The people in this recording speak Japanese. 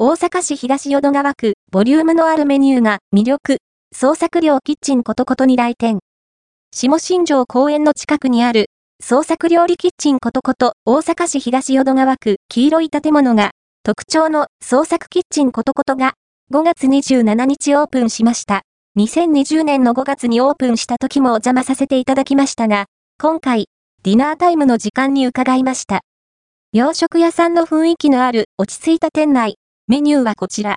大阪市東淀川区、ボリュームのあるメニューが魅力、創作料キッチンことことに来店。下新城公園の近くにある、創作料理キッチンことこと大阪市東淀川区黄色い建物が、特徴の創作キッチンことことが、5月27日オープンしました。2020年の5月にオープンした時もお邪魔させていただきましたが、今回、ディナータイムの時間に伺いました。洋食屋さんの雰囲気のある落ち着いた店内、メニューはこちら。